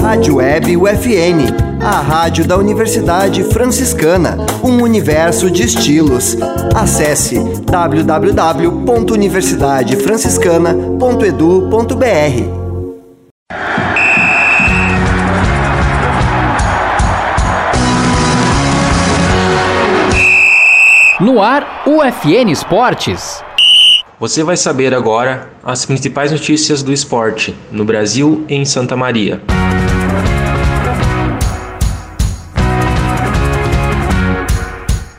Rádio Web UFN, a rádio da Universidade Franciscana, um universo de estilos. Acesse www.universidadefranciscana.edu.br. No ar, UFN Esportes. Você vai saber agora as principais notícias do esporte no Brasil e em Santa Maria.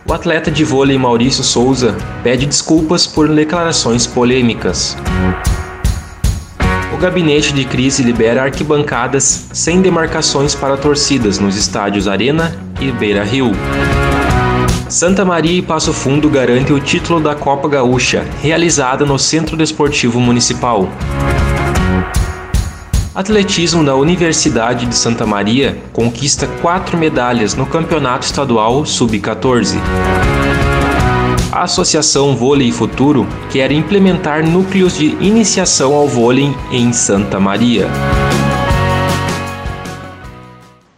O atleta de vôlei Maurício Souza pede desculpas por declarações polêmicas. O gabinete de crise libera arquibancadas sem demarcações para torcidas nos estádios Arena e Beira Rio. Santa Maria e Passo Fundo garantem o título da Copa Gaúcha, realizada no Centro Desportivo Municipal. Atletismo da Universidade de Santa Maria conquista quatro medalhas no Campeonato Estadual Sub-14. A Associação Vôlei Futuro quer implementar núcleos de iniciação ao vôlei em Santa Maria.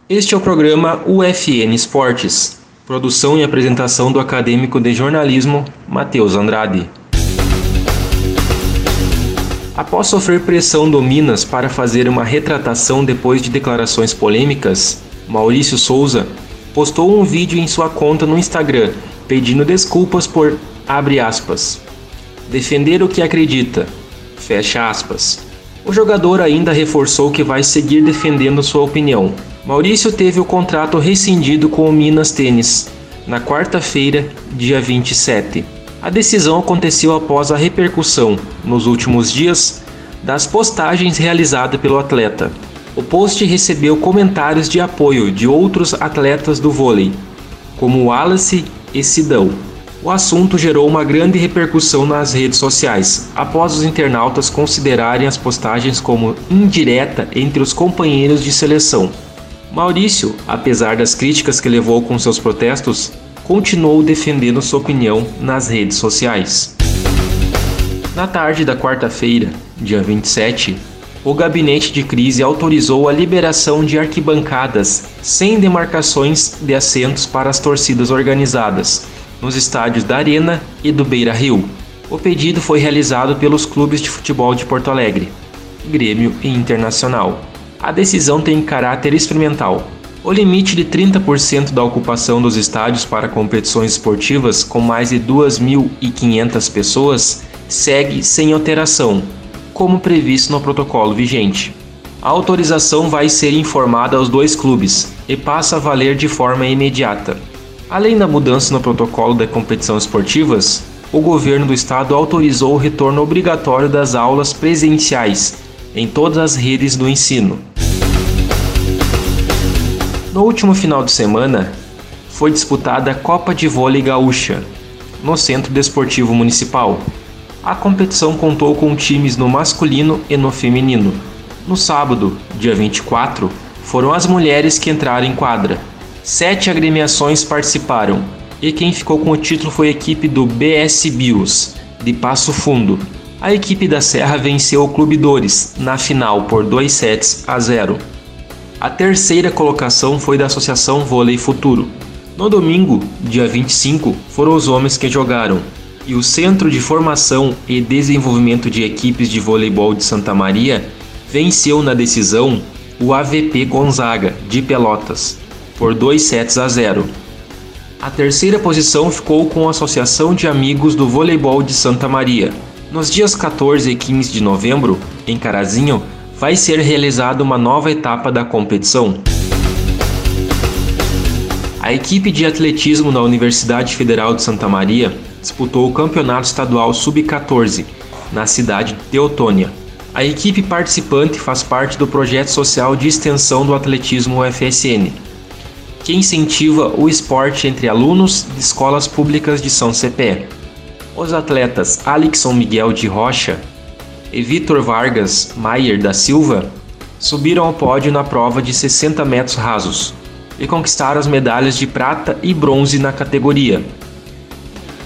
Este é o programa UFN Esportes. Produção e apresentação do acadêmico de jornalismo Matheus Andrade. Após sofrer pressão do Minas para fazer uma retratação depois de declarações polêmicas, Maurício Souza postou um vídeo em sua conta no Instagram pedindo desculpas por, aspas, defender o que acredita, fecha aspas. O jogador ainda reforçou que vai seguir defendendo sua opinião, Maurício teve o contrato rescindido com o Minas Tênis na quarta-feira, dia 27. A decisão aconteceu após a repercussão, nos últimos dias, das postagens realizadas pelo atleta. O post recebeu comentários de apoio de outros atletas do vôlei, como Wallace e Sidão. O assunto gerou uma grande repercussão nas redes sociais, após os internautas considerarem as postagens como indireta entre os companheiros de seleção. Maurício, apesar das críticas que levou com seus protestos, continuou defendendo sua opinião nas redes sociais. Na tarde da quarta-feira, dia 27, o gabinete de crise autorizou a liberação de arquibancadas sem demarcações de assentos para as torcidas organizadas nos estádios da Arena e do Beira Rio. O pedido foi realizado pelos clubes de futebol de Porto Alegre, Grêmio e Internacional a decisão tem caráter experimental. O limite de 30% da ocupação dos estádios para competições esportivas com mais de 2.500 pessoas segue sem alteração, como previsto no protocolo vigente. A autorização vai ser informada aos dois clubes e passa a valer de forma imediata. Além da mudança no protocolo da competição esportivas, o governo do estado autorizou o retorno obrigatório das aulas presenciais em todas as redes do ensino. No último final de semana, foi disputada a Copa de Vôlei Gaúcha, no Centro Desportivo Municipal. A competição contou com times no masculino e no feminino. No sábado, dia 24, foram as mulheres que entraram em quadra. Sete agremiações participaram, e quem ficou com o título foi a equipe do BS Bios, de Passo Fundo. A equipe da Serra venceu o Clube Dores na final por 2 sets a 0. A terceira colocação foi da Associação Vôlei Futuro. No domingo, dia 25, foram os homens que jogaram, e o Centro de Formação e Desenvolvimento de Equipes de Voleibol de Santa Maria venceu na decisão o AVP Gonzaga, de Pelotas, por 2 sets a 0. A terceira posição ficou com a Associação de Amigos do Voleibol de Santa Maria. Nos dias 14 e 15 de novembro, em Carazinho, vai ser realizada uma nova etapa da competição. A equipe de atletismo da Universidade Federal de Santa Maria disputou o Campeonato Estadual Sub-14 na cidade de Teotônia. A equipe participante faz parte do projeto social de extensão do atletismo UFSN, que incentiva o esporte entre alunos de escolas públicas de São Cepé. Os atletas Alexson Miguel de Rocha e Vitor Vargas Maier da Silva subiram ao pódio na prova de 60 metros rasos e conquistaram as medalhas de prata e bronze na categoria.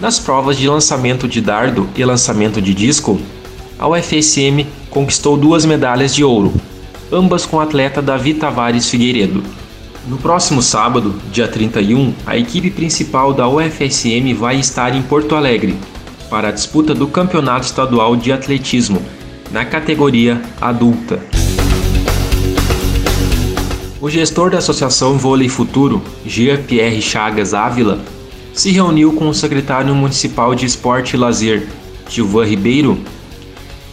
Nas provas de lançamento de dardo e lançamento de disco, a UFSM conquistou duas medalhas de ouro, ambas com o atleta Davi Tavares Figueiredo. No próximo sábado, dia 31, a equipe principal da UFSM vai estar em Porto Alegre para a disputa do Campeonato Estadual de Atletismo, na categoria adulta. O gestor da Associação Vôlei Futuro, Jean-Pierre Chagas Ávila, se reuniu com o secretário municipal de Esporte e Lazer, Gilvan Ribeiro,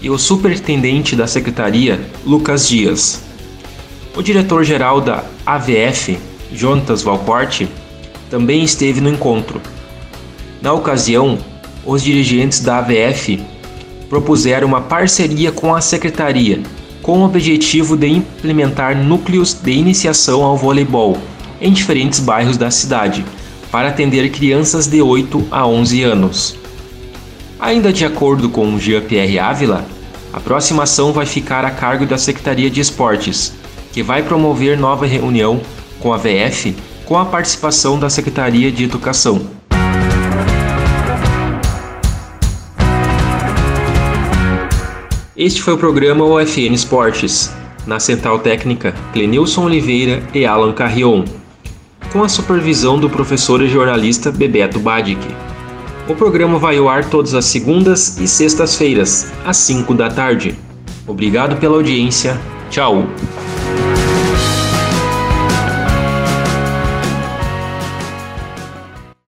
e o superintendente da secretaria, Lucas Dias. O diretor-geral da AVF, Jonatas Valcorte, também esteve no encontro. Na ocasião, os dirigentes da AVF propuseram uma parceria com a secretaria, com o objetivo de implementar núcleos de iniciação ao voleibol em diferentes bairros da cidade, para atender crianças de 8 a 11 anos. Ainda de acordo com Jean-Pierre Ávila, a próxima ação vai ficar a cargo da Secretaria de Esportes, que vai promover nova reunião com a VF com a participação da Secretaria de Educação. Este foi o programa UFN Esportes, na Central Técnica Clenilson Oliveira e Alan Carrion, com a supervisão do professor e jornalista Bebeto Badic. O programa vai ao ar todas as segundas e sextas-feiras, às 5 da tarde. Obrigado pela audiência. Tchau.